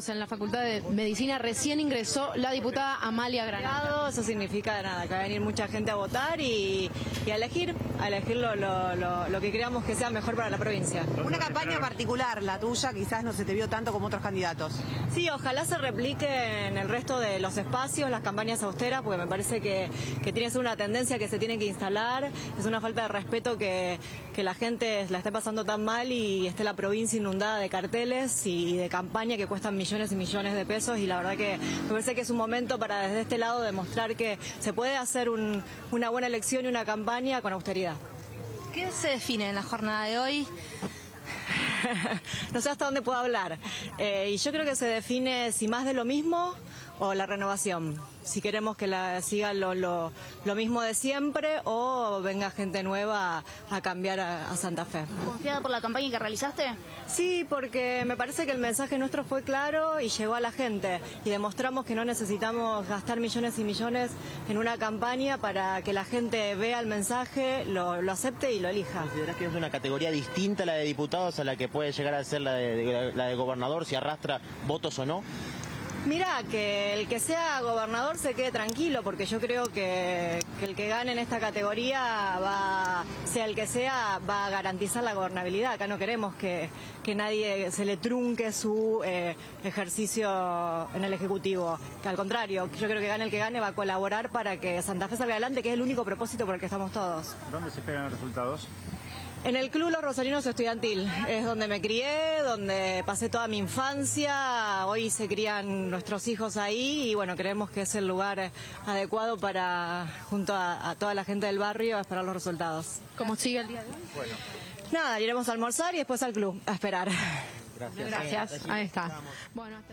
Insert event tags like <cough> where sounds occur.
estamos en la Facultad de Medicina. Recién ingresó la diputada Amalia Granado. Eso significa nada, que va a venir mucha gente a votar y, y a elegir, a elegir lo, lo- lo- lo que creamos que sea mejor para la provincia. Una campaña particular, la tuya, quizás no se te vio tanto como otros candidatos. Sí, ojalá se replique en el resto de los espacios las campañas austeras, porque me parece que, que tiene que ser una tendencia que se tiene que instalar. Es una falta de respeto que, que la gente la esté pasando tan mal y esté la provincia inundada de carteles y de campaña que cuestan millones y millones de pesos. Y la verdad que me parece que es un momento para desde este lado demostrar que se puede hacer un- una buena elección y una campaña con austeridad. ¿Qué se define en la jornada de hoy? <laughs> no sé hasta dónde puedo hablar. Eh, y yo creo que se define si más de lo mismo o la renovación. Si queremos que la, siga lo, lo- lo mismo de siempre o venga gente nueva a, a cambiar a, a Santa Fe. ¿Confiada por la campaña que realizaste? Sí, porque me parece que el mensaje nuestro fue claro y llegó a la gente. Y demostramos que no necesitamos gastar millones y millones en una campaña para que la gente vea el mensaje, lo, lo acepte y lo elija. ¿Considerás que es una categoría distinta la de diputados a la que puede llegar a ser la de, de- la de gobernador, si arrastra votos o no? Mira, que el que sea gobernador se quede tranquilo, porque yo creo que, el que gane en esta categoría, va, sea el que sea, va a garantizar la gobernabilidad. Acá no queremos que, que nadie se le trunque su eh, ejercicio en el Ejecutivo. Que al contrario, yo creo que gane el que gane va a colaborar para que Santa Fe salga adelante, que es el único propósito por el que estamos todos. ¿Dónde se esperan los resultados? En el Club Los Rosarinos Estudiantil, es donde me crié, donde pasé toda mi infancia, hoy se crían nuestros hijos ahí y bueno, creemos que es el lugar adecuado para, junto a, a toda la gente del barrio, esperar los resultados. ¿Cómo sigue el día de hoy? Nada, iremos a almorzar y después al club, a esperar. Gracias. Ahí está. Bueno, hasta